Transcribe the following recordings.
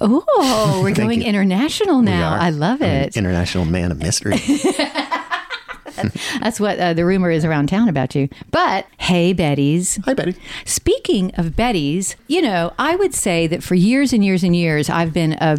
Oh, we're going you. international now. I love it. international man of mystery. That's what uh, the rumor is around town about you. But hey, Betty's. Hi, Betty. Speaking of Betty's, you know, I would say that for years and years and years, I've been a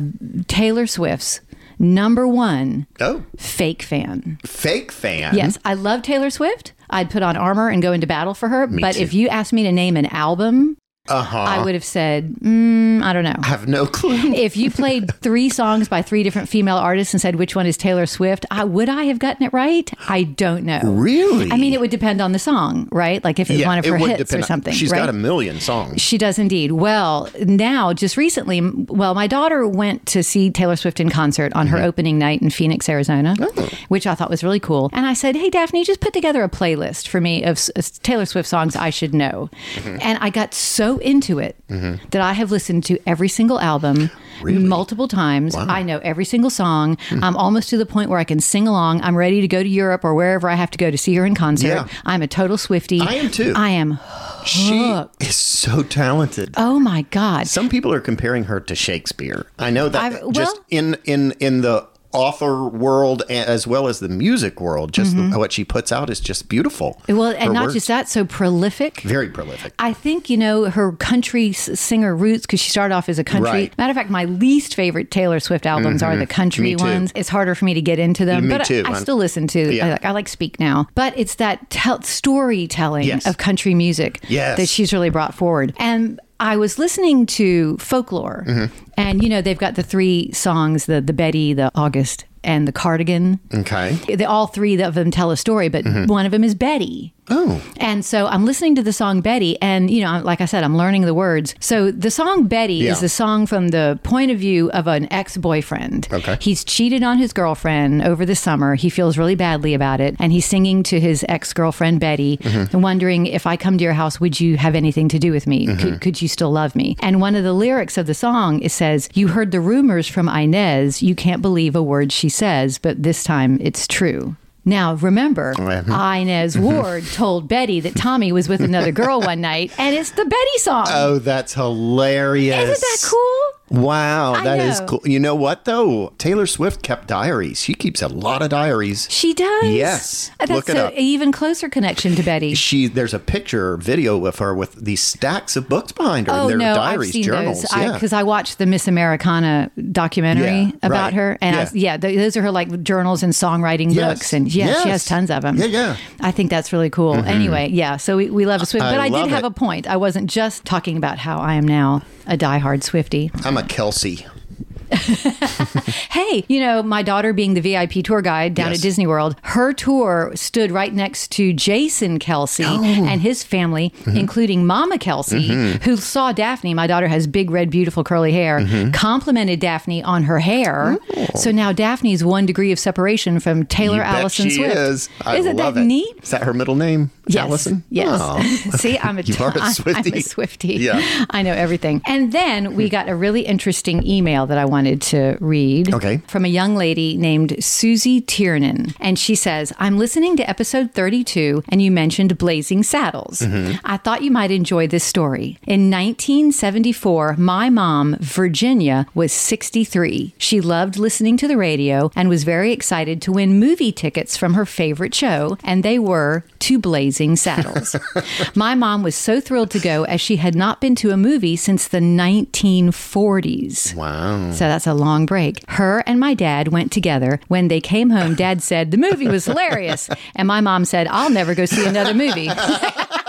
Taylor Swift's number one Oh, fake fan. fake fan. Yes, I love Taylor Swift. I'd put on armor and go into battle for her. Me but too. if you asked me to name an album, Uh huh. I would have said, mm, I don't know. I have no clue. if you played three songs by three different female artists and said which one is Taylor Swift, I, would I have gotten it right? I don't know. Really? I mean, it would depend on the song, right? Like if it was yeah, one of her hits or on- something. She's right? got a million songs. She does indeed. Well, now, just recently, well, my daughter went to see Taylor Swift in concert on Mm-hmm. her opening night in Phoenix, Arizona, Oh. which I thought was really cool. And I said, Hey, Daphne, just put together a playlist for me of Taylor Swift songs I should know. Mm-hmm. And I got so into it that I have listened to every single album. Multiple times. I know every single song. Hmm. I'm almost to the point where I can sing along. I'm ready to go to Europe or wherever I have to go to see her in concert. Yeah. I'm a total Swiftie. I am too. I am She is so talented. Oh my God. Some people are comparing her to Shakespeare. I know that I've- just well- in in in the author world as well as the music world, just the, what she puts out is just beautiful. Mm-hmm. Well, and Her not words- just that, so prolific. very prolific. I think, you know, her country singer roots, because she started off as a country. Right. Mm-hmm. Matter of fact, my least favorite Taylor Swift albums are the country ones. It's harder for me to get into them. Me but I- too. I, I'm- still listen to, Yeah. I, like, I like Speak Now. But it's that tell storytelling Yes. of country music Yes. that she's really brought forward. And I was listening to folklore, Mm-hmm. and, you know, they've got the three songs the, the Betty, the August, and the Cardigan. Okay. They, all three of them tell a story, but one of them is Betty. Oh. And so I'm listening to the song Betty, and you know, like I said, I'm learning the words. So the song Betty Yeah. is the song from the point of view of an ex boyfriend. Okay. He's cheated on his girlfriend over the summer. He feels really badly about it, and he's singing to his ex girlfriend Betty, Mm-hmm. and wondering if I come to your house, would you have anything to do with me? Mm-hmm. Could, could you still love me? And one of the lyrics of the song it says, "You heard the rumors from Inez. You can't believe a word she says, but this time it's true." Now, remember. Inez Ward told Betty that Tommy was with another girl one night, and it's the Betty song. Oh, that's hilarious. Isn't that cool? Wow, that is cool. You know what though? Taylor Swift kept diaries. She keeps a lot of diaries. She does. Yes. Uh, that's Look it a- up. even closer connection to Betty. She there's a picture video of her with these stacks of books behind her. Oh and no, diaries, I've seen journals. those yeah. because I, watched the Miss Americana documentary Yeah, about right. her, and Yeah. was- yeah, th- those are her like journals and songwriting Yes. books, and yeah, she has tons of them. Yeah, yeah. I think that's really cool. Mm-hmm. Anyway, yeah, so we, we love a Swift, I but I did have it. a point. I wasn't just talking about how I am now a diehard Swiftie. I'm a Kelce. hey, you know, my daughter being the VIP tour guide down Yes. at Disney World, her tour stood right next to Jason Kelce Oh. and his family, Mm-hmm. including Mama Kelce, who saw Daphne. My daughter has big, red, beautiful curly hair, Mm-hmm. complimented Daphne on her hair. So now Daphne's one degree of separation from Taylor. You Allison she Swift. is. I Isn't that it. neat? Is that her middle name? Yes. Allison? Yes. Oh. See, I'm a, You are a I'm- I'm a Swiftie. Yeah. I know everything. And then we got a really interesting email that I wanted to read. Okay. From a young lady named Susie Tiernan. And she says, I'm listening to episode 32 and you mentioned Blazing Saddles. Mm-hmm. I thought you might enjoy this story. In 1974, my mom, Virginia, was 63. She loved listening to the radio and was very excited to win movie tickets from her favorite show, and they were to Blazing Saddles. my mom was so thrilled to go as she had not been to a movie since the 1940s. Wow. So that's a long break. Her and my dad went together. When they came home, dad said, The movie was hilarious. And my mom said, I'll never go see another movie.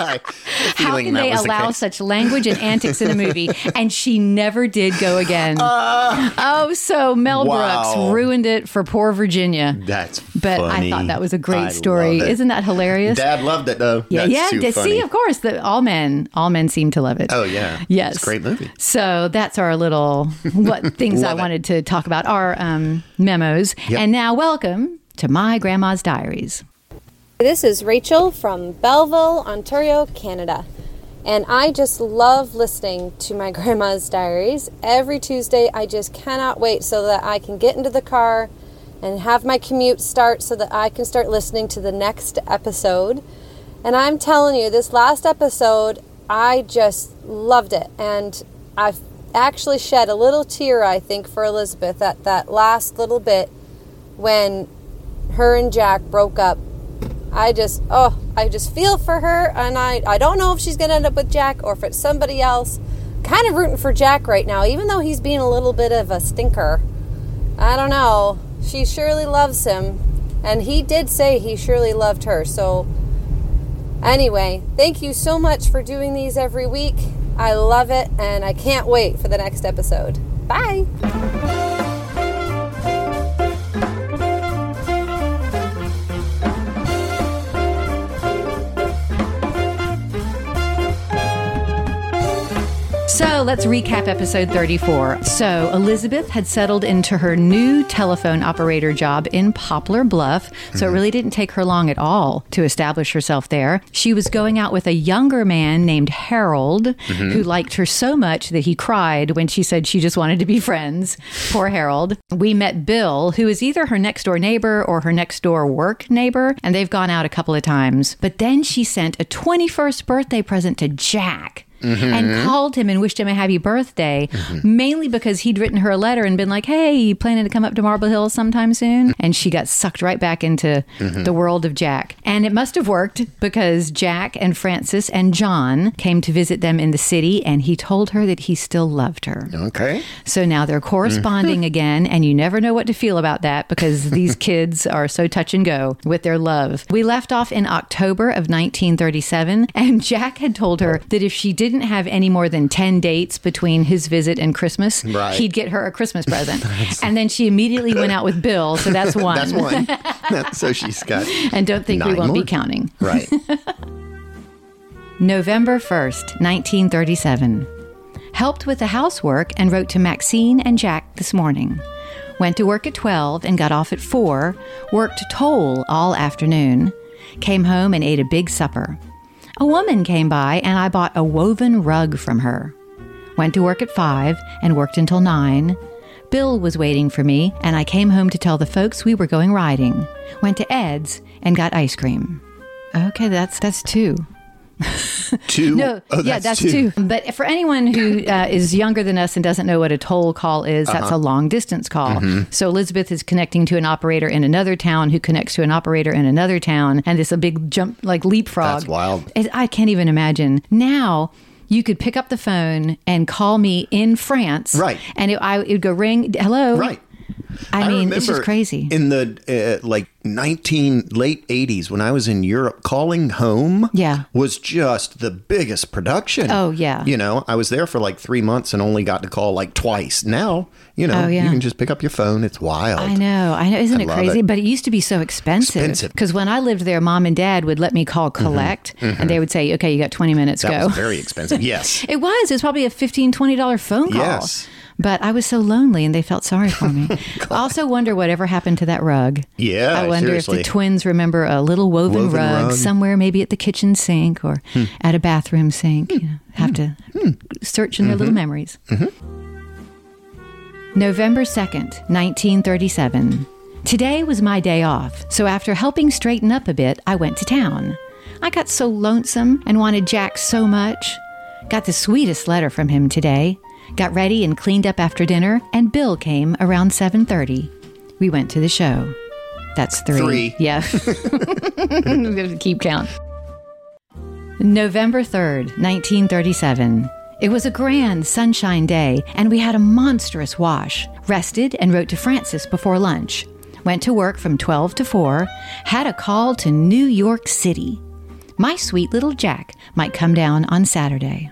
How can they was the allow such language and antics in a movie? And she never did go again. oh, so Mel wow. Brooks ruined it for poor Virginia. That's But funny. I thought that was a great I story. Isn't that hilarious? Dad loved it though. yeah, That's yeah. too funny. see, of course, the, all men, all men seem to love it. Oh yeah. Yes. It's a great movie. So that's our little what things I Love it. wanted to talk about, our um, memos. Yep. And now, welcome to my grandma's diaries. This is Rachel from Belleville, Ontario, Canada. And I just love listening to my grandma's diaries. Every Tuesday, I just cannot wait so that I can get into the car and have my commute start so that I can start listening to the next episode. And I'm telling you, this last episode, I just loved it. And I've actually shed a little tear, I think, for Elisabeth at that last little bit when her and Jack broke up I just, oh, I just feel for her, and I, I don't know if she's going to end up with Jack or if it's somebody else. Kind of rooting for Jack right now, even though he's being a little bit of a stinker. I don't know. She surely loves him, and he did say he surely loved her. So, anyway, thank you so much for doing these every week. I love it, and I can't wait for the next episode. Bye. So let's recap episode 34. So Elisabeth had settled into her new telephone operator job in Poplar Bluff. So it mm-hmm. really didn't take her long at all to establish herself there. She was going out with a younger man named Harold, mm-hmm. who liked her so much that he cried when she said she just wanted to be friends. Poor Harold. We met Bill, who is either her next door neighbor or her next door work neighbor, and they've gone out a couple of times. But then she sent a 21st birthday present to Jack and mm-hmm. called him and wished him a happy birthday, mm-hmm. mainly because he'd written her a letter and been like, Hey, you planning to come up to Marble Hill sometime soon? Mm-hmm. And she got sucked right back into the world of Jack. And it must have worked because Jack and Frances and John came to visit them in the city and he told her that he still loved her. Okay. So now they're corresponding again, and you never know what to feel about that because these kids are so touch and go with their love. We left off in October of 1937, and Jack had told her that if she didn't have any more than 10 dates between his visit and Christmas, Right. he'd get her a Christmas present. and then she immediately went out with Bill, so that's one. That's one. so she's got and don't think we won't be counting. right. November 1st, 1937. Helped with the housework and wrote to Maxine and Jack this morning. Went to work at 12 and got off at 4. Worked toll all afternoon. Came home and ate a big supper. A woman came by and I bought a woven rug from her. Went to work at 5 and worked until 9. Bill was waiting for me and I came home to tell the folks we were going riding. Went to Ed's and got ice cream. Okay, that's that's two. Two. No, Oh, yeah, that's two. But for anyone who uh, is younger than us and doesn't know what a toll call is, Uh-huh. that's a long distance call. Mm-hmm. So Elisabeth is connecting to an operator in another town who connects to an operator in another town, and it's a big jump, like leapfrog. That's wild. It, I can't even imagine. Now, you could pick up the phone and call me in France. Right. And it, I, it would go ring, hello. Right. I mean, it's just remember crazy. In the uh, like 19 late 80s when I was in Europe, calling home Yeah. was just the biggest production. Oh, yeah. You know, I was there for like 3 months and only got to call like twice. Now, you know, Oh, yeah. you can just pick up your phone. It's wild. I know, I know. Isn't I it crazy? it. But it used to be so expensive. Expensive. Because when I lived there, mom and dad would let me call collect, and they would say, "Okay, you got twenty minutes. Mm-hmm. That go." was very expensive. Yes. it was. It was probably a $15, $20 phone call. Yes. But I was so lonely, and they felt sorry for me. I also wonder whatever happened to that rug. Yeah, I wonder if the twins remember a little woven, Woven rug, rug. Hmm. somewhere, maybe at the kitchen sink or at a bathroom sink. You know, have to search in their little Mm-hmm. memories. November 2nd, 1937. Today was my day off, so after helping straighten up a bit, I went to town. I got so lonesome and wanted Jack so much. Got the sweetest letter from him today. Got ready and cleaned up after dinner, and Bill came around 7:30. We went to the show. That's 3. Three. Yeah. I'm going to keep count. November 3rd, 1937. It was a grand sunshine day, and we had a monstrous wash. Rested and wrote to Frances before lunch. Went to work from 12 to 4. Had a call to New York City. My sweet little Jack might come down on Saturday.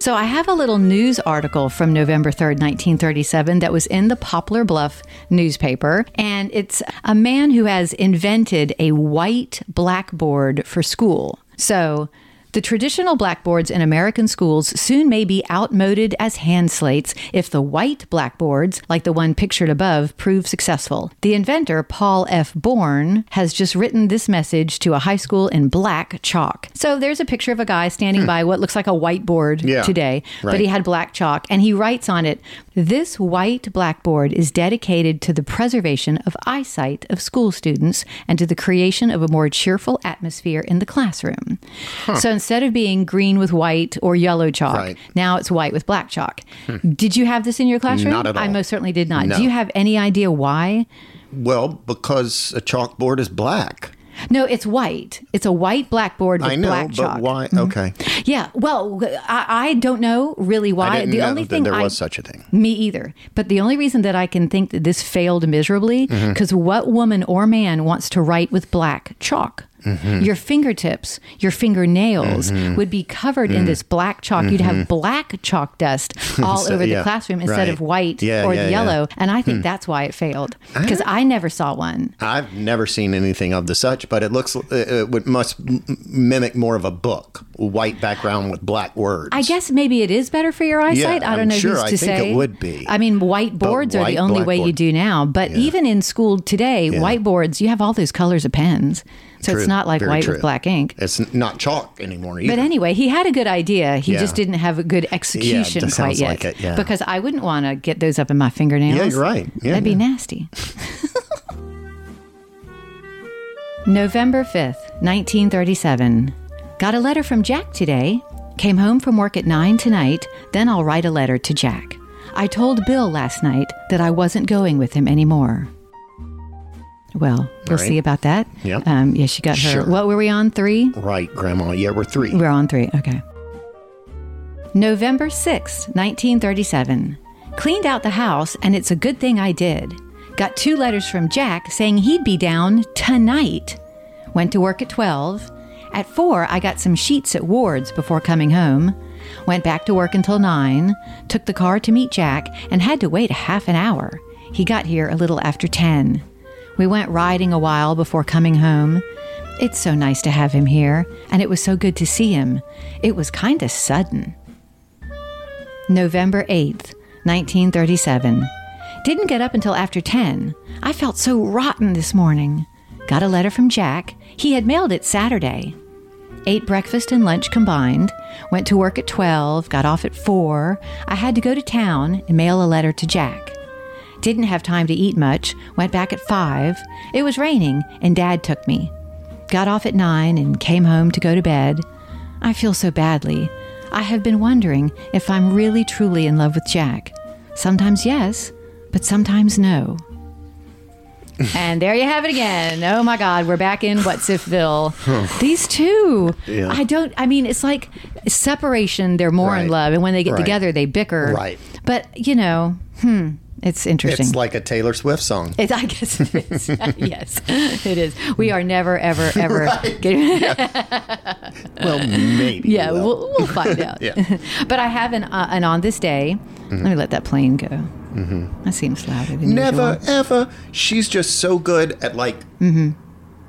So I have a little news article from November 3rd, 1937 that was in the Poplar Bluff newspaper and it's a man who has invented a white blackboard for school. So the traditional blackboards in American schools soon may be outmoded as hand slates if the white blackboards, like the one pictured above, prove successful. The inventor, Paul F. Bourne, has just written this message to a high school in black chalk. So there's a picture of a guy standing hmm. by what looks like a whiteboard Yeah. today, but he had black chalk and he writes on it This white blackboard is dedicated to the preservation of eyesight of school students and to the creation of a more cheerful atmosphere in the classroom. So instead of being green with white or yellow chalk, Right. Hmm. now it's white with black chalk. Did you have this in your classroom? Not at all. I most certainly did not. No. Do you have any idea why? Well, because a chalkboard is black. No, it's white. It's a white blackboard with I know, black but chalk. why? Okay. Yeah, well, I, I don't know really why. The only that thing there I, was such a thing. Me either. But the only reason that I can think that this failed miserably, Mm-hmm. because what woman or man wants to write with black chalk? Mm-hmm. Your fingertips, your fingernails would be covered in this black chalk. You'd have black chalk dust all Mm-hmm. So, over the yeah, classroom instead right. of white Yeah, or yeah. Hmm. yellow. And I think that's why it failed because I never saw one. I've never seen anything of the such, but it looks uh, it would must mimic more of a book, white background with black words. I guess maybe it is better for your eyesight. I don't I'm know sure. who's I to think it would be. I mean, white boards are the only way you do now. But even in school today, whiteboards you have all those colors of pens, so True. it's not like Very white true. with black ink. It's not chalk anymore either. But anyway, he had a good idea. He Yeah. just didn't have a good execution quite yet. like it, yeah. Because I wouldn't want to get those up in my fingernails. Yeah, you're right. Yeah, That'd be nasty. November 5th, 1937. Got a letter from Jack today. Came home from work at 9 tonight, then I'll write a letter to Jack. I told Bill last night that I wasn't going with him anymore. Well, we'll Right. see about that. Yep. Um, yeah, she got her. Sure. What were we on? Three? right, Grandma. Yeah, we're three. We're on three. Okay. November sixth, 1937. Cleaned out the house, and it's a good thing I did. Got two letters from Jack saying he'd be down tonight. Went to work at 12. At 4, I got some sheets at Ward's before coming home. Went back to work until 9. Took the car to meet Jack and had to wait a half an hour. He got here a little after 10. We went riding a while before coming home. It's so nice to have him here, and it was so good to see him. It was kind of sudden. November 8th, 1937. Didn't get up until after 10. I felt so rotten this morning. Got a letter from Jack. He had mailed it Saturday. Ate breakfast and lunch combined. Went to work at 12, got off at 4. I had to go to town and mail a letter to Jack. Didn't have time to eat much. Went back at 5. It was raining, and Dad took me. Got off at 9 and came home to go to bed. I feel so badly. I have been wondering if I'm really truly in love with Jack. Sometimes yes, but sometimes no. and there you have it again. Oh my God, we're back in What's Ifville. These two, Yeah. I don't. I mean, it's like separation. They're more in love, and when they get Right. together, they bicker. Right. But you know, hmm, It's interesting. It's like a Taylor Swift song. It, I guess it is. yes, it is. We are never, ever, ever getting. yeah. Well, maybe. yeah, we will. we'll, we'll find out. Yeah. but I have an, uh, an on this day. Let me let that plane go. Mm-hmm. That seems louder than Never usual. ever. She's just so good at like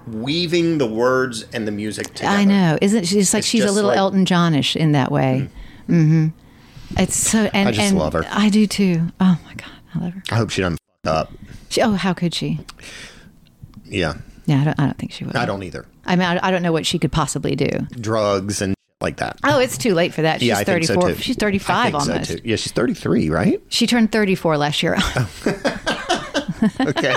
weaving the words and the music together. Mm-hmm. I know, isn't she? It's like It's she's a little like- Elton Johnish in that way. Mm-hmm. It's so. And, I just love her. I do too. Oh my god, I love her. I hope she doesn't f- up. She, oh, how could she? Yeah, Yeah, I don't. I don't think she would. I don't either. I mean, I, I don't know what she could possibly do. Drugs and like that. Oh, it's too late for that. She's yeah, I think so 34. too. She's I 35 think so, almost. too. Yeah, she's 33, right? She turned 34 last year. Oh. Okay.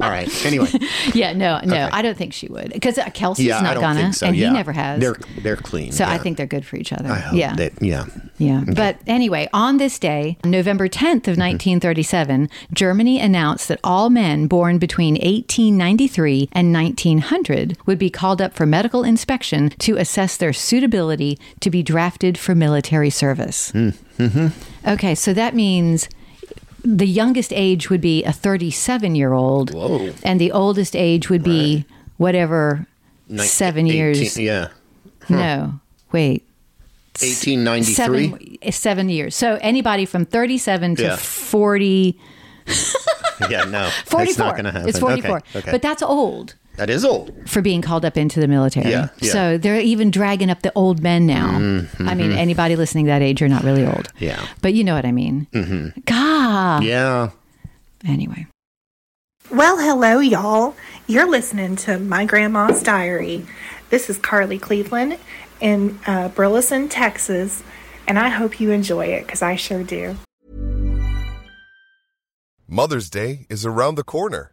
All right. Anyway, yeah, no, no, Okay. I don't think she would because uh, Kelce's yeah, not gonna, so. and yeah. he never has. They're they're clean. so I think they're good for each other. I hope yeah, that yeah. yeah. But anyway, on this day, November 10th of Mm-hmm. 1937, Germany announced that all men born between 1893 and 1900 would be called up for medical inspection to assess their suitability to be drafted for military service. Mm-hmm. Okay, so that means the youngest age would be a 37 year old, Whoa. and the oldest age would be whatever Nin- seven 18 years. Yeah. No, wait. 1893. Seven, eh, seven years. So anybody from 37 to Yeah. 40, Yeah, no. 44. That's not going to happen. It's 44. Okay. okay. But that's old that is old. for being called up into the military. Yeah, yeah. So they're even dragging up the old men now. I mean, anybody listening that age, you're not really old. Mm-hmm. Yeah. But you know what I mean. Mm-hmm. God. Yeah. Anyway. Well, hello, y'all. You're listening to My Grandma's Diary. This is Carly Cleveland in uh, Burleson, Texas, and I hope you enjoy it because I sure do. Mother's Day is around the corner.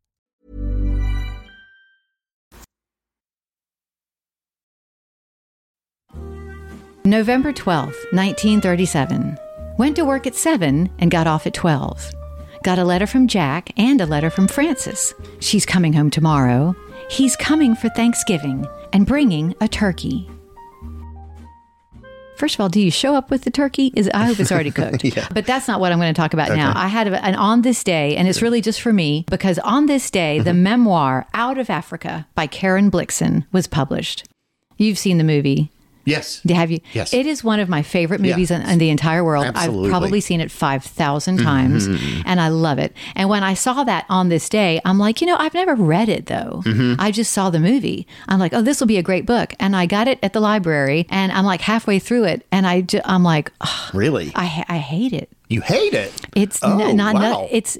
November 12th, 1937. Went to work at 7 and got off at 12. Got a letter from Jack and a letter from Frances. She's coming home tomorrow. He's coming for Thanksgiving and bringing a turkey. First of all, do you show up with the turkey? Is I hope it's already cooked. But that's not what I'm going to talk about now. I had an on this day, and it's really just for me because on this day, the mm-hmm. memoir Out of Africa by Karen Blixen was published. You've seen the movie. Yes. Have you? Yes. It is one of my favorite movies in, in the entire world. Absolutely. I've probably seen it 5,000 times mm-hmm. and I love it. And when I saw that on this day, I'm like, you know, I've never read it though. Mm-hmm. I just saw the movie. I'm like, oh, this will be a great book. And I got it at the library and I'm like halfway through it and I, I'm like, "Ugh, Really? I, I hate it. you hate it. It's Oh, n- not, wow. not it's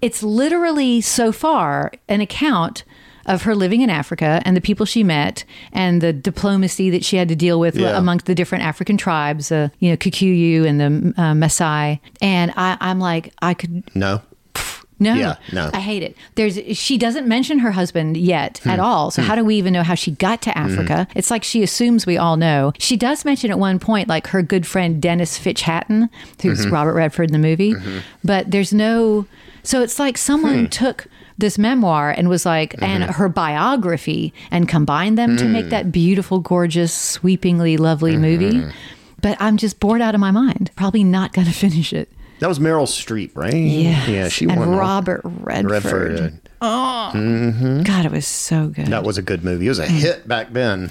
it's literally so far an account of her living in Africa and the people she met and the diplomacy that she had to deal with Yeah. amongst the different African tribes, uh, you know, Kikuyu and the uh, Maasai. And I, I'm like, I could No. no, Yeah, no. I hate it. There's she doesn't mention her husband yet Hmm. at all. So how do we even know how she got to Africa? It's like she assumes we all know. She does mention at one point like her good friend Denys Finch Hatton, who's Mm-hmm. Robert Redford in the movie. But there's no so it's like someone Hmm. took this memoir and was like and Mm-hmm. her biography and combined them to Hmm. make that beautiful, gorgeous, sweepingly lovely movie. Mm-hmm. But I'm just bored out of my mind. Probably not going to finish it. That was Meryl Streep, right? Yes. Yeah, she and won. Robert Redford. Redford. God, it was so good. That was a good movie. It was a Mm. hit back then.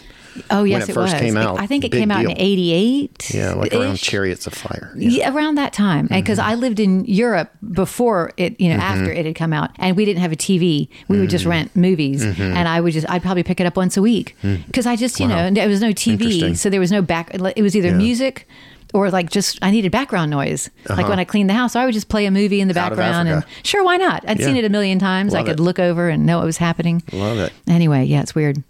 Oh yes, when it, it, first was. came out. I think it came out deal. in '88. Yeah, like around Chariots of Fire. Yeah. Yeah, around that time, because Mm-hmm. I lived in Europe before it, you know, after it had come out, and we didn't have a TV. We would Mm-hmm. just rent movies, and I would just, I'd probably pick it up once a week because I just, you know, there was no TV, Mm. So there was no back. It was either music. Or like just I needed background noise. Like when I cleaned the house, I would just play a movie in the Uh-huh. Out background, and sure, why not? I'd seen it a million times. I could it. look over and know what was happening. Love it. Anyway, yeah, it's weird.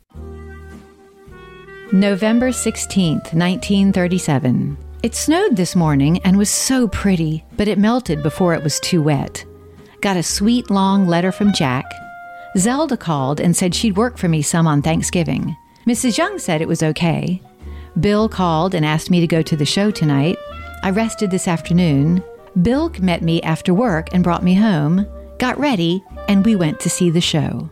November 16th, 1937. It snowed this morning and was so pretty, but it melted before it was too wet. Got a sweet long letter from Jack. Zelda called and said she'd work for me some on Thanksgiving. Mrs. Young said it was okay. Bill called and asked me to go to the show tonight. I rested this afternoon. Bill met me after work and brought me home, got ready, and we went to see the show.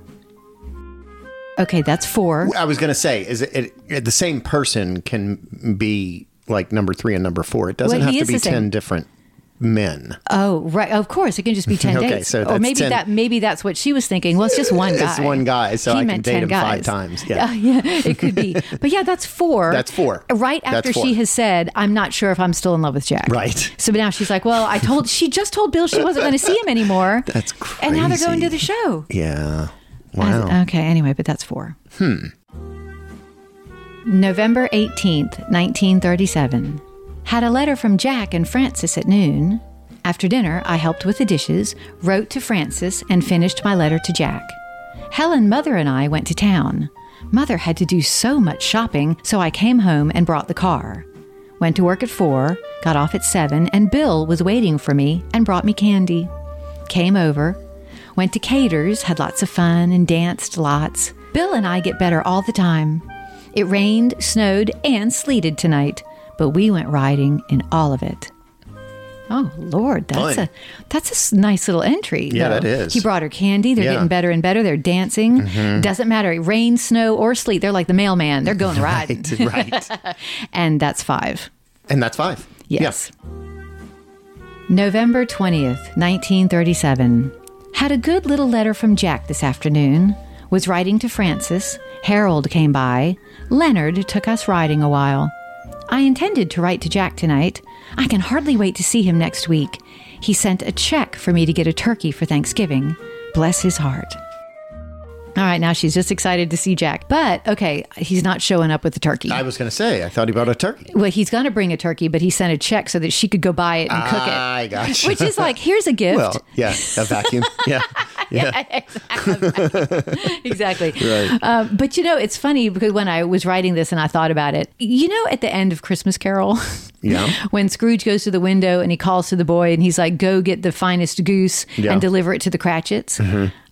Okay, that's four. I was going to say, is it, it the same person can be like number three and number four? It doesn't Well, have to be same. ten different men. Oh, right. Of course, it can just be ten Okay, dates. so or maybe 10. that maybe that's what she was thinking. Well, it's just one guy. It's one guy, so He I can date 10 guys. five times. Yeah. yeah, it could be. But yeah, that's four. That's four. Right That's after four. she has said, "I'm not sure if I'm still in love with Jack." Right. So now she's like, "Well, I told she just told Bill she wasn't going to see him anymore." That's crazy. And now they're going to the show. Yeah. As- Wow. okay. Anyway, but that's four. Hmm. November 18th, 1937. Had a letter from Jack and Frances at noon. After dinner, I helped with the dishes, wrote to Frances, and finished my letter to Jack. Helen, Mother, and I went to town. Mother had to do so much shopping, so I came home and brought the car. Went to work at four, got off at seven, and Bill was waiting for me and brought me candy. Came over, went to Cater's, had lots of fun, and danced lots. Bill and I get better all the time. It rained, snowed, and sleeted tonight, but we went riding in all of it. Oh Lord, that's a that's a nice little entry. Yeah, though. that is. He brought her candy. They're Yeah. Mm-hmm. getting better and better. They're dancing. Doesn't matter, rain, snow, or sleet. They're like the mailman. They're going riding. Right. right. and that's five. And that's five. Yes. November 20th, 1937. Had a good little letter from Jack this afternoon. Was writing to Frances. Harold came by. Leonard took us riding a while. I intended to write to Jack tonight. I can hardly wait to see him next week. He sent a check for me to get a turkey for Thanksgiving. Bless his heart. All right, now she's just excited to see Jack. But okay, he's not showing up with the turkey. I was going to say, I thought he brought a turkey. Well, he's going to bring a turkey, but he sent a check so that she could go buy it and cook it. I got you. Which is like, here's a gift. well, yeah, a vacuum. yeah. Yeah. exactly. Right. Um, but you know, it's funny because when I was writing this and I thought about it, you know, at the end of Christmas Carol, Yeah. when Scrooge goes to the window and he calls to the boy and he's like, "Go get the finest goose Yeah. Mm-hmm. and deliver it to the Cratchits."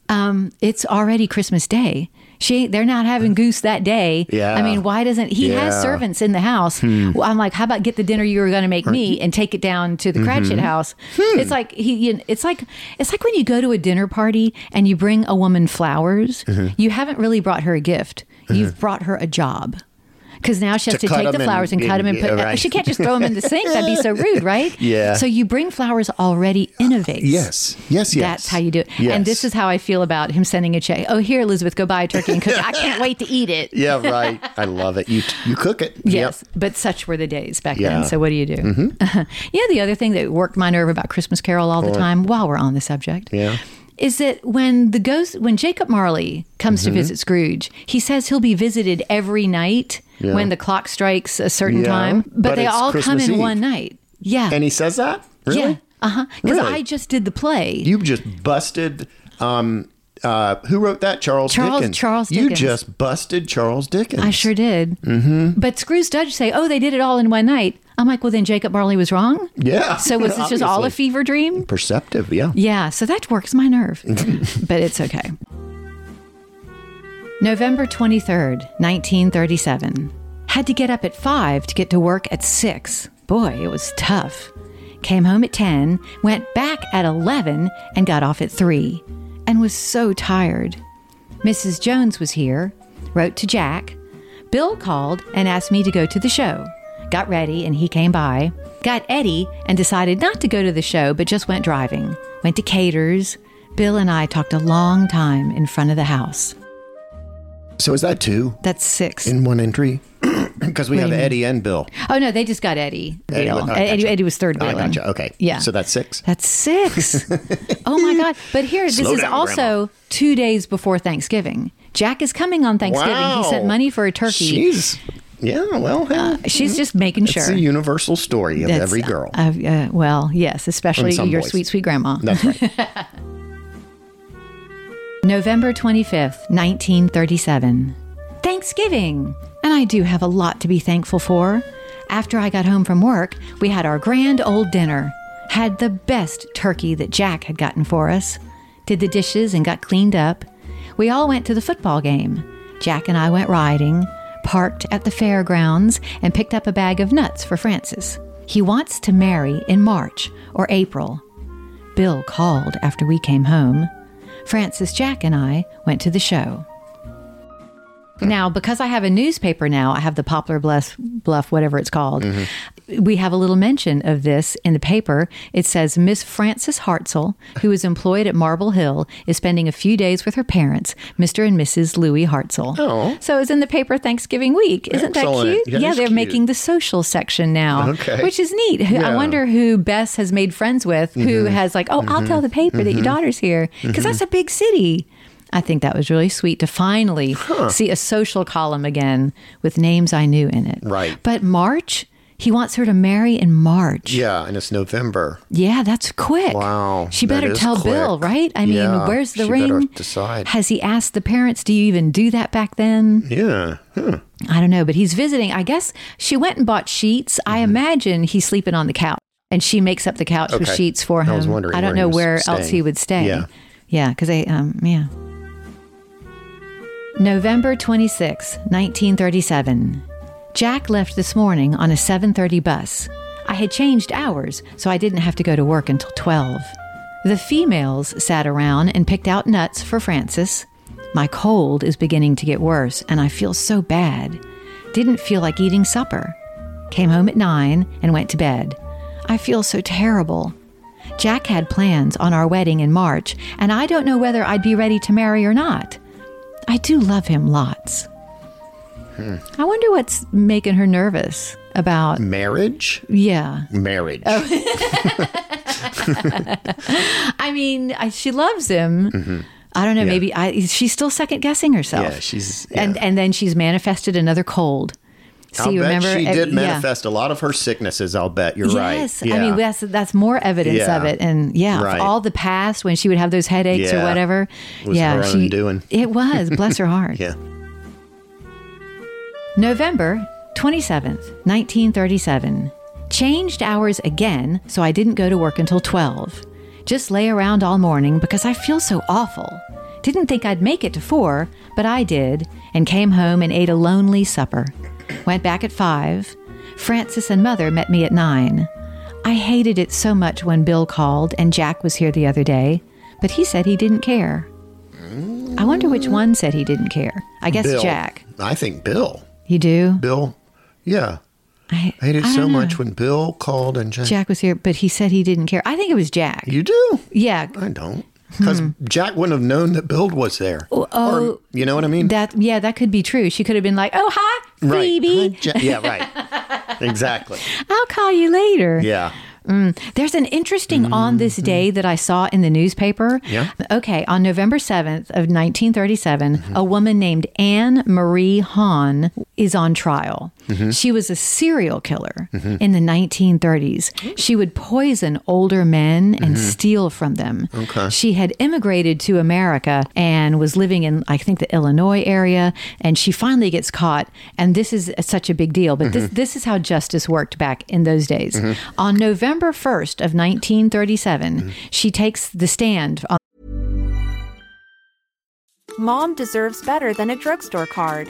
Um, it's already Christmas Day. She, they're not having goose that day. Yeah. I mean, why doesn't he has Yeah. Hmm. servants in the house? Well, I'm like, how about get the dinner you were going to make me and take it down to the Cratchit Mm-hmm. house? Hmm. It's like he, you it's like it's like when you go to a dinner party and you bring a woman flowers. Mm-hmm. You haven't really brought her a gift. You've brought her a job. Because now she has To to, take the flowers and- and, cut them and yeah, put. right. She can't just throw them in the sink. That'd be so rude, right? Yeah. So you bring flowers already innovates. Yes. Yes, yes. That's how you do it. Yes. And this is how I feel about him sending a check. Oh, here, Elisabeth, go buy a turkey and cook it. I can't wait to eat it. Yeah, right. I love it. You you cook it. Yes, Yep. but such were the days back Yeah. Mm-hmm. then. So what do you do? yeah, the other thing that worked my nerve about Christmas Carol all the time, while we're on the subject, Yeah. Is that when the ghost, when Jacob Marley comes Mm-hmm. to visit Scrooge, he says he'll be visited every night Yeah. when the clock strikes a certain Yeah, time, but, but they all Christmas come in Eve. one night. Yeah, And he says that? Really? yeah, uh huh. Because Really? I just did the play. You just busted um uh who wrote that? Charles, Charles- Dickens. Charles You just busted Charles Dickens. I sure did. Mm-hmm. But Scrooge does say, "Oh, they did it all in one night." I'm like, "Well, then Jacob Marley was wrong." Yeah. So was this just all a fever dream? Perceptive, yeah. Yeah, so that works my nerve. but it's okay. November 23rd, 1937. Had to get up at 5 to get to work at 6. Boy, it was tough. Came home at 10, went back at 11, and got off at 3, and was so tired. Mrs. Jones was here, wrote to Jack. Bill called and asked me to go to the show. Got ready, and he came by. Got Eddie and decided not to go to the show, but just went driving. Went to Cater's. Bill and I talked a long time in front of the house. So is that two That's six. in one entry? Because we have? Mm-hmm. Eddie and Bill. oh no, they just got Eddie. Eddie oh, gotcha. Eddie was third oh, I billing. gotcha. Okay. Yeah. So that's six. That's six. oh my God. But here, this Slow is also Grandma. two days before Thanksgiving. Jack is coming on Thanksgiving. He sent money for a turkey. She's yeah. Well, hey, She's just making it's sure. It's a universal story of That's- every girl. Uh, uh, well, yes, especially your boys. sweet, sweet grandma. That's right. November 25th, 1937. Thanksgiving! And I do have a lot to be thankful for. After I got home from work, we had our grand old dinner. Had the best turkey that Jack had gotten for us. Did the dishes and got cleaned up. We all went to the football game. Jack and I went riding, parked at the fairgrounds, and picked up a bag of nuts for Frances. He wants to marry in March or April. Bill called after we came home. Frances, Jack, and I went to the show. Now, because I have a newspaper now, I have the Poplar Bluff, Bluff whatever it's called. Mm-hmm. We have a little mention of this in the paper. It says Miss Frances Hartzell, who is employed at Marble Hill, is spending a few days with her parents, Mr. and Mrs. Louis Hartzell. Oh. So it's in the paper Thanksgiving week. Isn't Excellent. that cute? That yeah, they're cute. making the social section now, Okay. which is neat. Who- I wonder who Bess has made friends with, who mm-hmm. has like, oh, I'll mm-hmm. tell the paper that your daughter's here because that's a big city. I think that was really sweet to finally see a social column again with names I knew in it. Right. But March, he wants her to marry in March. yeah, and it's November. Yeah, that's quick. Wow, She better tell Bill, right? I mean, where's the ring? decide. Has he asked the parents, do you even do that back then? Yeah. Huh. I don't know, but he's visiting. I guess she went and bought sheets. I imagine he's sleeping on the couch and she makes up the couch with Mm-hmm. Sheets for him. I was wondering I don't where he know where else he would stay. Yeah. Yeah, because they, um, yeah. November 26, 1937. Jack left this morning on a 7:30 bus. I had changed hours, so I didn't have to go to work until 12. The females sat around and picked out nuts for Frances. My cold is beginning to get worse, and I feel so bad. Didn't feel like eating supper. Came home at 9 and went to bed. I feel so terrible. Jack had plans on our wedding in March, and I don't know whether I'd be ready to marry or not. I do love him lots. Hmm. I wonder what's making her nervous about, Marriage. yeah. Marriage. Oh. I mean, I, she loves him. Mm-hmm. I don't know. Yeah. Maybe I, she's still second guessing herself. Yeah, she's- yeah. and and then she's manifested another cold. See, I'll bet remember? she uh, did yeah. manifest a lot of her sicknesses. I'll bet you're right. Yes, Yeah. I mean that's that's more evidence Yeah. of it, and yeah, Right. all the past when she would have those headaches or Yeah. whatever. Was yeah, she doing it was. Bless her heart. yeah. November 27th, 1937. Changed hours again, so I didn't go to work until 12. Just lay around all morning because I feel so awful. Didn't think I'd make it to 4, but I did, and came home and ate a lonely supper. Went back at 5. Frances and Mother met me at 9. I hated it so much when Bill called and Jack was here the other day, but he said he didn't care. I wonder which one said he didn't care. I guess Bill. Jack. I think Bill. You do? Bill. Yeah. I, I hated I so know. much when Bill called and Jack. Jack was here, but he said he didn't care. I think it was Jack. You do? yeah. I don't. Because Jack wouldn't have known that Bill was there. Hmm. Oh, Or, you know what I mean? that yeah, that could be true. She could have been like, "Oh, hi, right. Hi, yeah, right. exactly. I'll call you later." Yeah. There's an interesting on this day that I saw in the newspaper. Mm-hmm. Yeah. Okay, on November 7th of 1937, Mm-hmm. a woman named Anne Marie Hahn is on trial. Mm-hmm. She was a serial killer in the 1930s. She would poison older men and steal from them. Mm-hmm. Okay. She had immigrated to America and was living in, I think, the Illinois area. And she finally gets caught. And this is such a big deal. But this, this is how justice worked back in those days. On November 1st of 1937, she takes the stand on Mom deserves better than a drugstore card.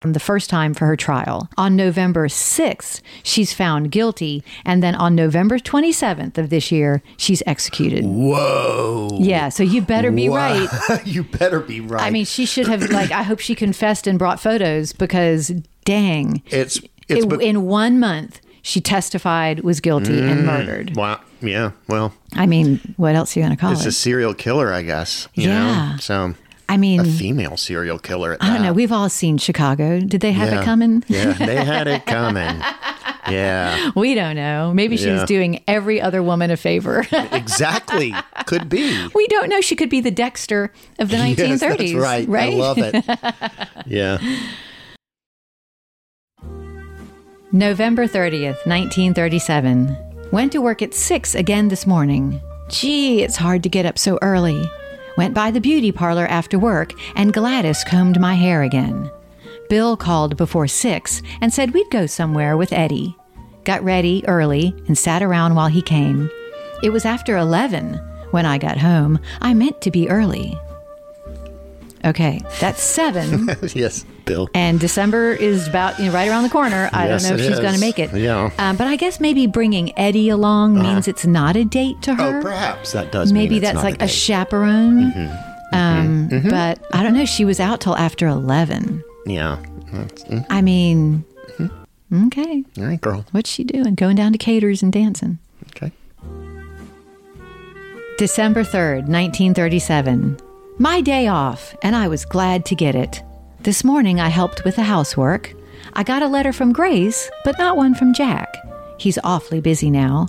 From the first time for her trial. On November 6th, she's found guilty, and then on November 27th of this year, she's executed. Whoa. Yeah, so you better be right. you better be right. I mean, she should have like I hope she confessed and brought photos because dang. it's it's It- be- in one month she testified was guilty and Mm, murdered. Wow. Yeah. Well, I mean, what else are you going to call it's it? It's a serial killer, I guess. You Yeah. Know? So I mean, a female serial killer. At I don't know. We've all seen Chicago. Did they have Yeah. it coming? yeah, they had it coming. Yeah. we don't know. Maybe she was doing every other woman a favor. Exactly. Could be. we don't know. She could be the Dexter of the 1930s. Yes, that's right. Right? I love it. Yeah. November 30th, 1937. Went to work at 6 again this morning. Gee, it's hard to get up so early. Went by the beauty parlor after work, and Gladys combed my hair again. Bill called before 6 and said we'd go somewhere with Eddie. Got ready early and sat around while he came. It was after 11 when I got home. I meant to be early. Okay, that's 7. yes, Bill. And December is about you know, right around the corner. I Yes, don't know if she's going to make it. Yeah. Um, but I guess maybe bringing Eddie along means it's not a date to her. Oh, perhaps that does. mean maybe that's like a, date. chaperone. Mm-hmm. Um, But I don't know. She was out till after 11. Yeah. That's, mm, I mean, Mm-hmm. okay. all right, girl. What's she doing? Going down to caters and dancing. Okay. December 3rd, 1937. My day off, and I was glad to get it. This morning I helped with the housework. I got a letter from Grace, but not one from Jack. He's awfully busy now.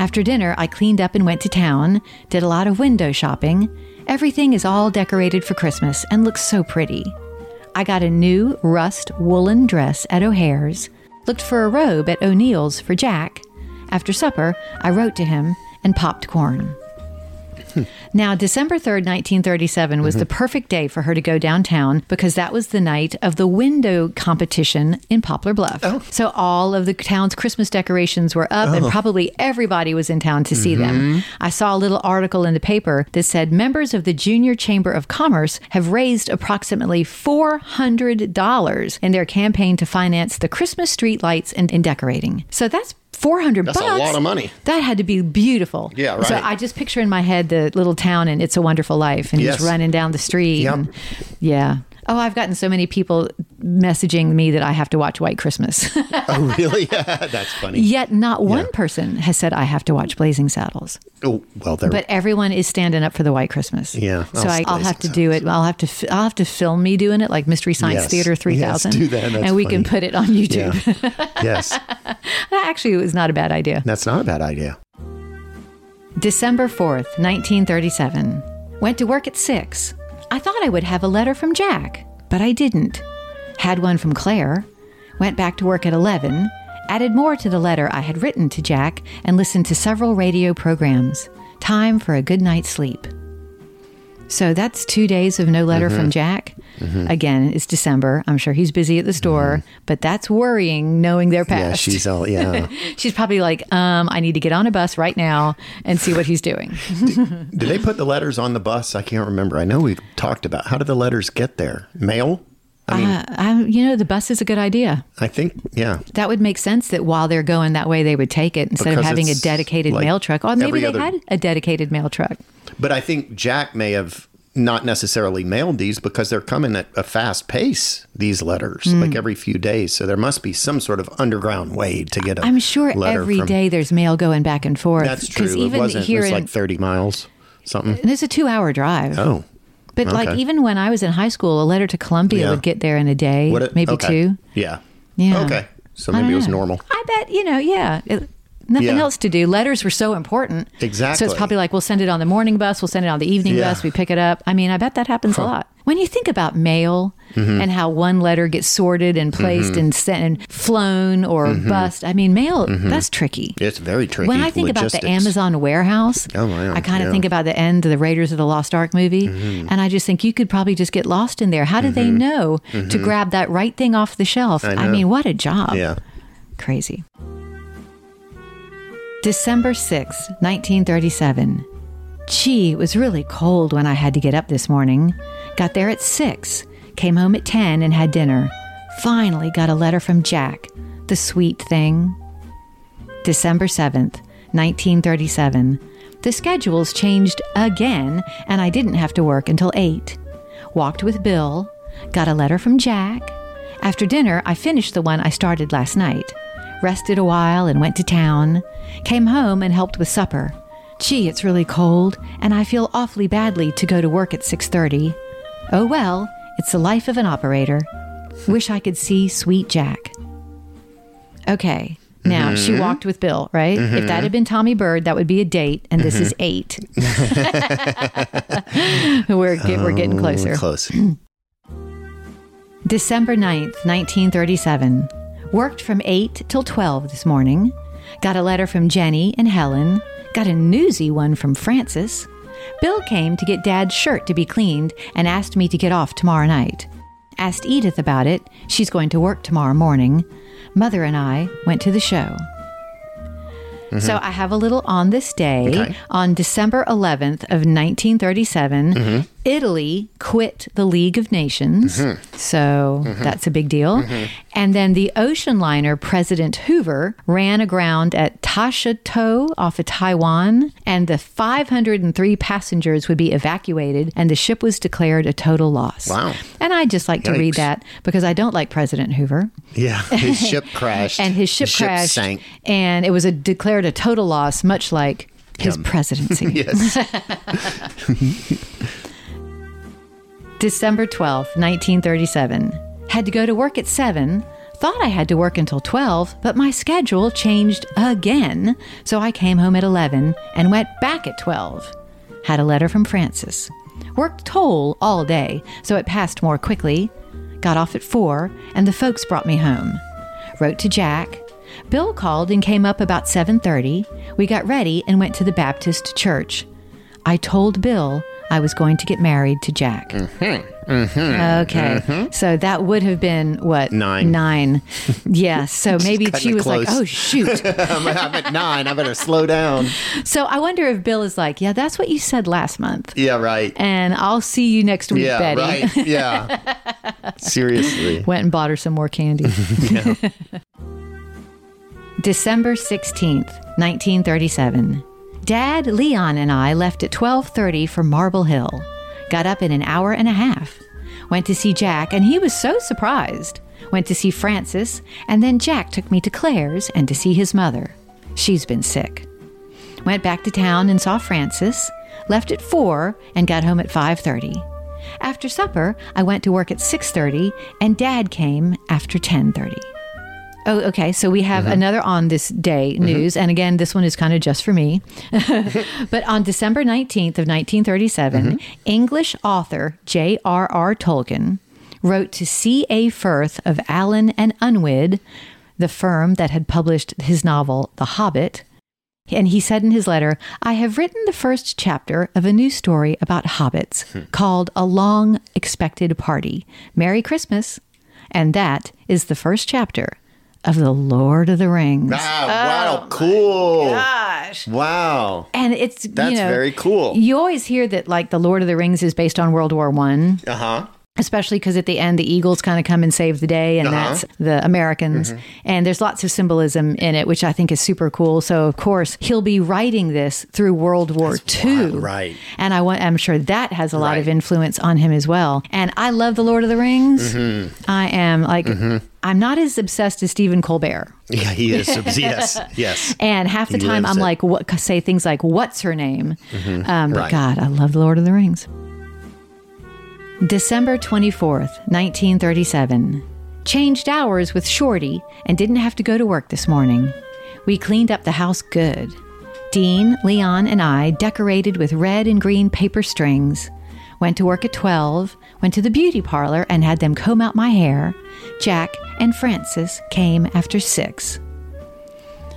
After dinner, I cleaned up and went to town, did a lot of window shopping. Everything is all decorated for Christmas and looks so pretty. I got a new rust woolen dress at O'Hare's, looked for a robe at O'Neill's for Jack. After supper, I wrote to him and popped corn. Now, December 3rd, 1937 was the mm-hmm. perfect day for her to go downtown because that was the night of the window competition in Poplar Bluff. Oh. So all of the town's Christmas decorations were up and Oh. probably everybody was in town to see them. Mm-hmm. I saw a little article in the paper that said members of the Junior Chamber of Commerce have raised approximately $400 in their campaign to finance the Christmas street lights and, and decorating. So that's 400 That's a lot of money. That had to be beautiful. Yeah, right. So. I just picture in my head the little town and It's a Wonderful Life, and Yes. he's running down the street. and- yeah. Oh, I've gotten so many people messaging me that I have to watch White Christmas. Oh, really? That's funny. Yet not one person has said I have to watch Blazing Saddles. Oh, well, there. But everyone is standing up for the White Christmas. Yeah, So I'll I, I'll have to do it. I'll have to. I'll have to film me doing it, like Mystery Science Yes. Theater three thousand. Yes, do that. That's and we can put it on YouTube. yes, Actually, it was not a bad idea. that's not a bad idea. December 4th, 1937. Went to work at 6. I thought I would have a letter from Jack, but I didn't. Had one from Claire. Went back to work at 11. Added more to the letter I had written to Jack and listened to several radio programs. Time for a good night's sleep. So that's two days of no letter Mhm. from Jack. Mhm. Again, it's December. I'm sure he's busy at the store, but that's worrying knowing they're Mm-hmm. Yeah, she's all yeah. she's probably like, um, I need to get on a bus right now and see what he's doing. Did they put the letters on the bus? I can't remember. I know we've talked about how did the letters get there? Mail? I mean, uh, I, you know, the bus is a good idea. I think yeah. That would make sense that while they're going that way, they would take it instead of having a dedicated like mail truck. Or maybe they other- had a dedicated mail truck. But I think Jack may have not necessarily mailed these because they're coming at a fast pace, these letters, Mm. like every few days. So there must be some sort of underground way to get a I'm sure every from- there's there's mail going back and forth. That's true. Because It even wasn't here it was in, like 30 miles, something. and it's a two hour drive. Oh. But like even when I was in high school, a letter to Columbia Yeah. would get there in a day, What it- maybe okay. two. Yeah. Yeah. Okay. So maybe it was know. normal. I bet you know. Yeah. It- nothing Yeah. else to do. Letters were so important. Exactly. So it's probably like we'll send it on the morning bus, we'll send it on the evening Yeah. bus, we pick it up. I mean, I bet that happens a lot. When you think about mail Mhm. and how one letter gets sorted and placed Mhm. and sent and flown or Mhm. bust, I mean, mail Mhm. that's tricky. It's very tricky. When I think about the Amazon warehouse, Oh, wow. I kind of Yeah. think about the end of the Raiders of the Lost Ark movie, Mhm. and I just think you could probably just get lost in there. How do they Mhm. know to grab that right thing off the shelf? I I, mean, what a job! Yeah. Crazy. December sixth, 1937. Gee, it was really cold when I had to get up this morning. Got there at 6, came home at 10 and had dinner. Finally got a letter from Jack, the sweet thing. December 7th, 1937. The schedules changed again, and I didn't have to work until 8. Walked with Bill, got a letter from Jack. After dinner, I finished the one I started last night. Rested a while and went to town. Came home and helped with supper. Gee, it's really cold, and I feel awfully badly to go to work at 6:30. Oh well, it's the life of an operator. Wish I could see sweet Jack. Okay. Now, she Mhm. walked with Bill, right? If Mhm. that had been Tommy Bird, that would be a date, and this is Mhm. eight. we're, get, we're getting Oh, closer. Close. December 9th, 1937. Worked from 8 till 12 this morning. Got a letter from Jenny and Helen. Got a newsy one from Frances. Bill came to get Dad's shirt to be cleaned and asked me to get off tomorrow night. Asked Edith about it. She's going to work tomorrow morning. Mother and I went to the show. So I have a little on this day. Okay. On December 11th of 1937, Mhm. Italy quit the League of Nations. Mhm. So Mhm. that's a big deal. Mhm. And then the ocean liner President Hoover ran aground at Tashato off of Taiwan, and the 503 passengers would be evacuated, and the ship was declared a total loss. Wow. And I just like to read that because I don't like President Hoover. Yeah. His ship crashed. And his ship The crashed, sank. and it was a declared a total loss, much like his Him. presidency. yes. December 12th, 1937. Had to go to work at 7. Thought I had to work until 12, but my schedule changed again, so I came home at 11 and went back at 12. Had a letter from Frances. Worked toll all day, so it passed more quickly. Got off at 4, and the folks brought me home. Wrote to Jack. Bill called and came up about 7:30. We got ready and went to the Baptist church. I told Bill I was going to get married to Jack. Mm-hmm. Okay. So that would have been what? Nine. Nine. Yeah. So maybe she was like, close. oh, shoot. I'm, I'm at nine. I better slow down. so I wonder if Bill is like, yeah, that's what you said last month. Yeah, right. And I'll see you next week, yeah, Betty. right. Yeah. Seriously. Went and bought her some more candy. December 16th, 1937. Dad, Leon, and I left at 12:30 for Marble Hill. Got up in an hour and a half. Went to see Jack and he was so surprised. Went to see Frances and then Jack took me to Claire's and to see his mother. She's been sick. Went back to town and saw Frances. Left at 4 and got home at 5:30. After supper, I went to work at 6:30 and Dad came after 10:30. Oh, okay. So we have mm-hmm. another on this day mm-hmm. news. And again, this one is kind of just for me. but on December 19th of 1937, mm-hmm. English author J.R.R. Tolkien wrote to C.A. Furth of Allen and Unwin, the firm that had published his novel The Hobbit, And he said in his letter, I have written the first chapter of a new story about hobbits hmm. called A Long Expected Party. Merry Christmas. And that is the first chapter of The Lord of the Rings. Ah, wow, cool. Gosh. Wow. And it's That's you know, very cool. You always hear that like The Lord of the Rings is based on World War One. Uh huh. Especially because at the end the Eagles kind of come and save the day, and Uh-huh. that's the Americans. Mhm. And there's lots of symbolism in it, which I think is super cool. So of course he'll be writing this through World War II, Right. And I want, I'm sure that has a lot of influence on him as well. And I love the Lord of the Rings. Mhm. I am like, Mhm. I'm not as obsessed as Stephen Colbert. Yeah, he is. yes. Yes. And half the He time I'm it. like, what, say things like, what's her name? Mhm. Um, but God, I love The Lord of the Rings. December 24th, 1937. Changed hours with Shorty and didn't have to go to work this morning. We cleaned up the house good. Dean, Leon, and I decorated with red and green paper strings. Went to work at 12, went to the beauty parlor and had them comb out my hair. Jack and Frances came after 6.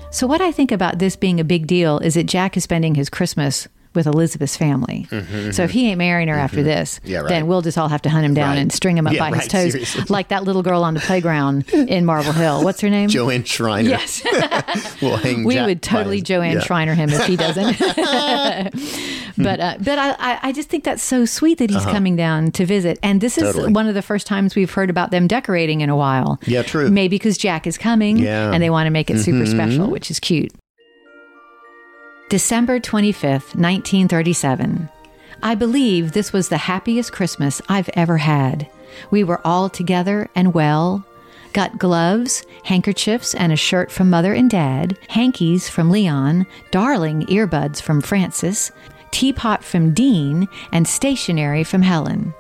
So, what I think about this being a big deal is that Jack is spending his Christmas with Elisabeth's family. Mhm, So, if he ain't marrying her after mhm. this, Yeah, right. then we'll just all have to hunt him down Right. and string him up Yeah, by his toes, seriously. like that little girl on the playground in Marble Hill. What's her name? Joanne Schreiner. Yes. we'll hang we would totally his- Joanne yeah. Schreiner him if he doesn't. but uh, but I, I- just think that's so sweet that he's Uh-huh. coming down to visit. And this is Totally. one of the first times we've heard about them decorating in a while. Yeah, true. Maybe because Jack is coming Yeah. and they want to make it super Mhm. special, which is cute. December 25th, 1937. I believe this was the happiest Christmas I've ever had. We were all together and well. Got gloves, handkerchiefs, and a shirt from Mother and Dad, hankies from Leon, darling earbuds from Frances, teapot from Dean, and stationery from Helen.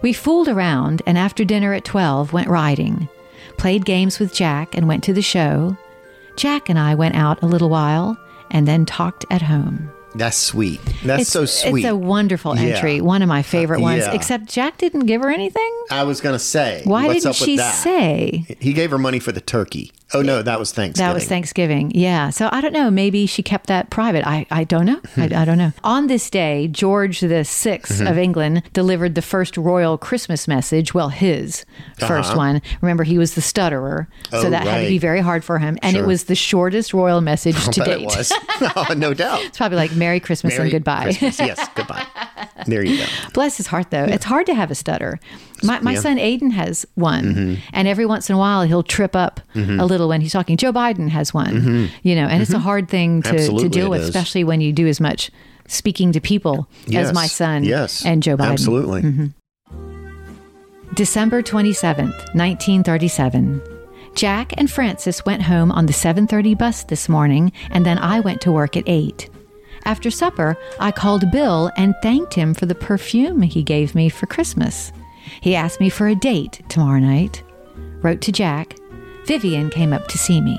We fooled around and after dinner at 12 went riding. Played games with Jack and went to the show. Jack and I went out a little while and then talked at home. That's sweet. That's it's, so sweet. It's a wonderful Yeah. entry, one of my favorite uh, ones, Yeah. except Jack didn't give her anything. I was gonna say. Why what's didn't up with she say? He gave her money for the turkey. Oh no, that was Thanksgiving. That was Thanksgiving. Yeah. So I don't know. Maybe she kept that private. I, I don't know. I, I don't know. On this day, George the 6th Mhm. of England delivered the first royal Christmas message. Well, his 1st Uh-huh. one. Remember, he was the stutterer. so Oh, that had to be very hard for him. And it was the shortest royal message I'll to date. it was. Oh, no doubt. It's probably like Merry Christmas Merry and goodbye. Christmas. Yes, goodbye. There you go. Bless his heart, though. It's hard to have a stutter. My, my Yeah. son Aiden has one, Mhm. and every once in a while he'll trip up Mhm. a little when he's talking. Joe Biden has one, Mhm. you know, and it's a Mhm. hard thing to, to deal with, is. especially when you do as much speaking to people Yes. as my son Yes. and Joe Biden. Absolutely. Mhm. December 27th, 1937. Jack and Frances went home on the 7:30 bus this morning and then I went to work at 8. After supper, I called Bill and thanked him for the perfume he gave me for Christmas. He asked me for a date tomorrow night. Wrote to Jack. Vivian came up to see me.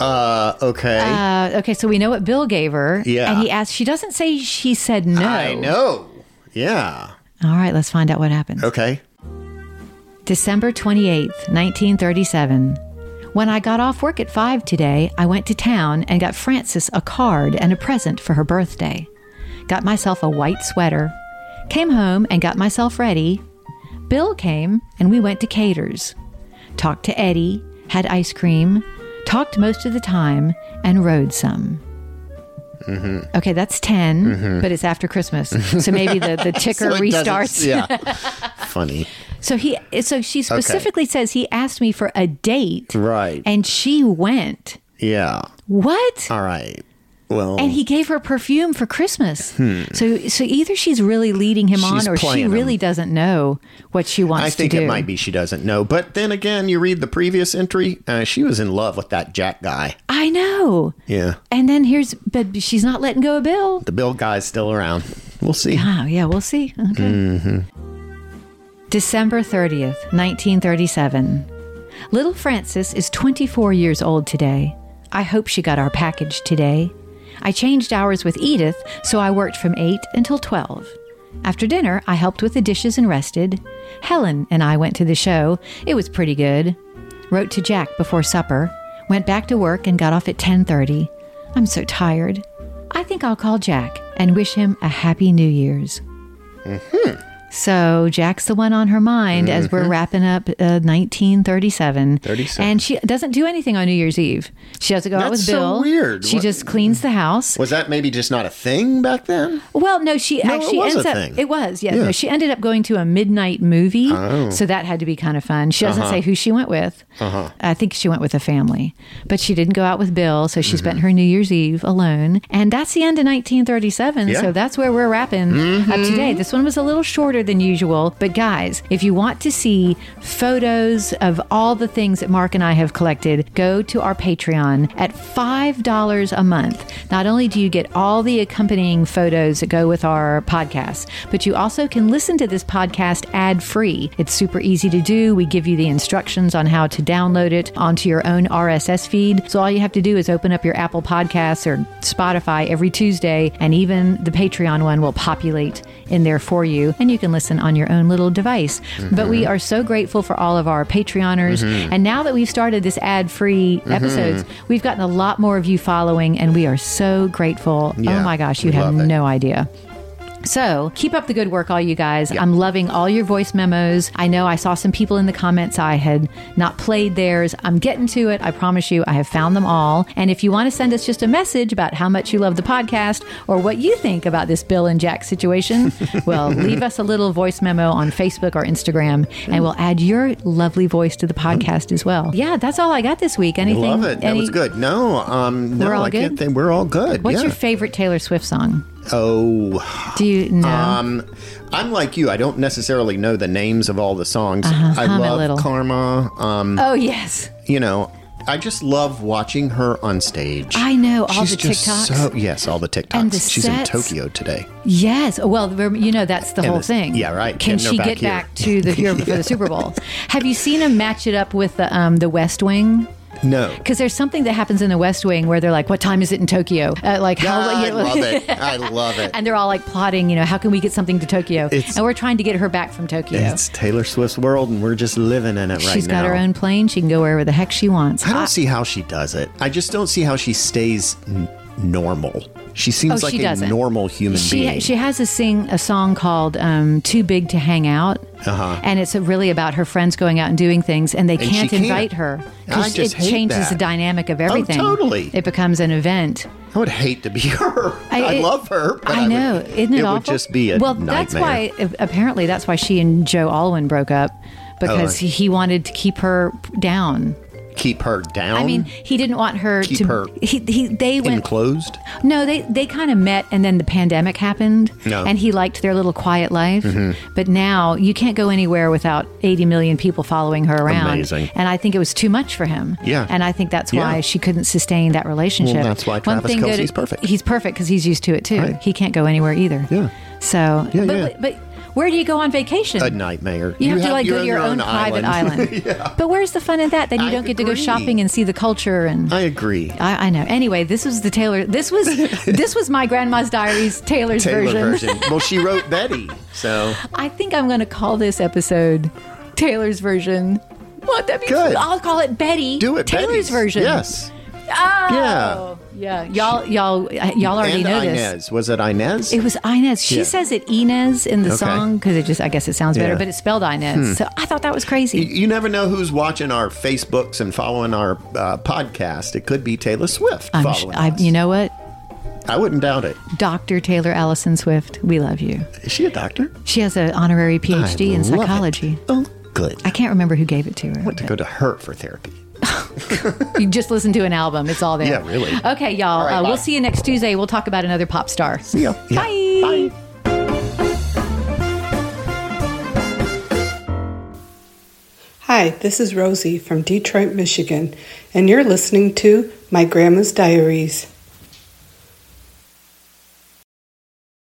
Uh, okay. Uh, okay, so we know what Bill gave her. Yeah. And he asked, she doesn't say she said no. I know. Yeah. All right, let's find out what happens. Okay. December 28th, 1937. When I got off work at 5 today, I went to town and got Frances a card and a present for her birthday. Got myself a white sweater. Came home and got myself ready. Bill came and we went to Cater's. Talked to Eddie, had ice cream, talked most of the time, and rode some. Mm-hmm. Okay, that's 10, Mhm. but it's after Christmas. So maybe the, the ticker So restarts. Yeah. Funny. So he so she specifically says he asked me for a date Right. and she went. Yeah. What? All right. Well. And he gave her perfume for Christmas. Hmm. So so either she's really leading him She's on or she playing him. really doesn't know what she wants I think it might be she doesn't know. But then again, you read the previous entry, uh, she was in love with that Jack guy. I know. Yeah. And then here's but she's not letting go of Bill. The Bill guy's still around. We'll see. Oh, yeah, we'll see. Okay. hmm December 30th, 1937. Little Frances is 24 years old today. I hope she got our package today. I changed hours with Edith, so I worked from 8 until 12. After dinner, I helped with the dishes and rested. Helen and I went to the show. It was pretty good. Wrote to Jack before supper. Went back to work and got off at 10:30. I'm so tired. I think I'll call Jack and wish him a happy New Year's. Mm-hmm. So Jack's the one on her mind as we're Mhm. wrapping up uh, 1937. 37. And she doesn't do anything on New Year's Eve. She doesn't go out That's with so Bill. weird. She What- just cleans the house. Was that maybe just not a thing back then? Well, no, she No, it actually was ends a up. thing. It was, yeah, Yeah. No, she ended up going to a midnight movie, Oh. so that had to be kind of fun. She doesn't Uh-huh. say who she went with. Uh-huh. I think she went with a family, but she didn't go out with Bill, so she Mm-hmm. spent her New Year's Eve alone, and that's the end of 1937. Yeah. So that's where we're wrapping up Mhm. today. This one was a little shorter than usual, but guys, if you want to see photos of all the things that Mark and I have collected, go to our Patreon at five dollars a month. Not only do you get all the accompanying photos that go with our podcast, but you also can listen to this podcast ad free. It's super easy to do. We give you the instructions on how to download it onto your own RSS feed. So all you have to do is open up your Apple Podcasts or Spotify every Tuesday, and even the Patreon one will populate in there for you, and you can listen on your own little device. But we are so grateful for all of our Patreoners. Mhm. And now that we've started this ad free Mhm. episodes, we've gotten a lot more of you following, and we are so grateful. Yeah, oh my gosh, you have it. no idea. So keep up the good work, all you guys. I'm loving all your voice memos. I know I saw some people in the comments I had not played theirs. I'm getting to it. I promise you, I have found them all. And if you want to send us just a message about how much you love the podcast or what you think about this Bill and Jack situation, well, leave us a little voice memo on Facebook or Instagram, and we'll add your lovely voice to the podcast as well. Yeah, that's all I got this week. Anything? Love it. That any- was good. No, um, no, We're all I can't good? think we're all good. What's yeah. your favorite Taylor Swift song? Oh, Do you know? Um, I'm like you. I don't necessarily know the names of all the songs. Uh-huh, I love. Karma. Um, oh yes, you know, I just love watching her on stage. I know all She's the just TikToks. So, yes, all the TikToks. And the She's sets. in Tokyo today. Yes. Well, you know that's the And whole this- thing. yeah, right. Can Getting she back get here. back to the here for the Super Bowl? Have you seen him match it up with the um, the West Wing? No. Because there's something that happens in the West Wing where they're like, "What time is it in Tokyo?" Uh, like, how? I you know- love it. I love it. and they're all like plotting. You know, how can we get something to Tokyo? It's- and we're trying to get her back from Tokyo. It's Taylor Swift's world, and we're just living in it right She's now. She's got her own plane. She can go wherever the heck she wants. I don't see how she does it. I just don't see how she stays normal. She seems Oh, like she a doesn't. normal human she being. she has a sing a song called um, "Too Big to Hang Out," uh-huh. and it's really about her friends going out and doing things, and they And can't can't. invite her because it changes that. the dynamic of everything. totally. it becomes an event. I would hate to be her. I, I- it- love her. But I would- know, isn't it, it awful? would just be a well. nightmare. That's why apparently that's why she and Joe Alwyn broke up because Oh, he wanted to keep her down. Keep her down. I mean, he didn't want her Keep to. her he, he they went enclosed. No, they they kind of met, and then the pandemic happened, No. and he liked their little quiet life. Mhm. But now you can't go anywhere without 80 million people following her around. Amazing. And I think it was too much for him. Yeah. And I think that's why Yeah. she couldn't sustain that relationship. Well, that's why One Travis thing good- Kelce's perfect. He's perfect because he's used to it too. Right. He can't go anywhere either. Yeah. So, Yeah, but, yeah. but, but where do you go on vacation? A nightmare. You, have, to like you're go to your on own, private island. yeah. But where's the fun in that? Then you I don't get to go shopping and see the culture and I agree. I, I know. Anyway, this was the Taylor. This was this was my grandma's diaries Taylor's Taylor version. version. well, she wrote Betty, so I think I'm going to call this episode Taylor's version. What that means? Good. I'll call it Betty. do it. Taylor's Betty's. version. Yes. Oh, yeah. Y'all, y'all, y'all already and know Inez. this. Was it Inez? It was Inez. She Yeah. says it Inez in the Okay. song because it just, I guess it sounds better, Yeah. but it's spelled Inez. Hmm. So I thought that was crazy. You, never know who's watching our Facebooks and following our uh, podcast. It could be Taylor Swift I'm sh- following. I, you know what? I wouldn't doubt it. Dr. Taylor Allison Swift, we love you. Is she a doctor? She has an honorary PhD I in love it. psychology. Oh, good. I can't remember who gave it to her. I want to go to her for therapy. You just listen to an album. It's all there. Yeah, really. Okay, y'all. All right, uh, we'll see you next Tuesday. We'll talk about another pop star. See ya. Yeah. Bye. Bye. Hi, this is Rosie from Detroit, Michigan, and you're listening to My Grandma's Diaries.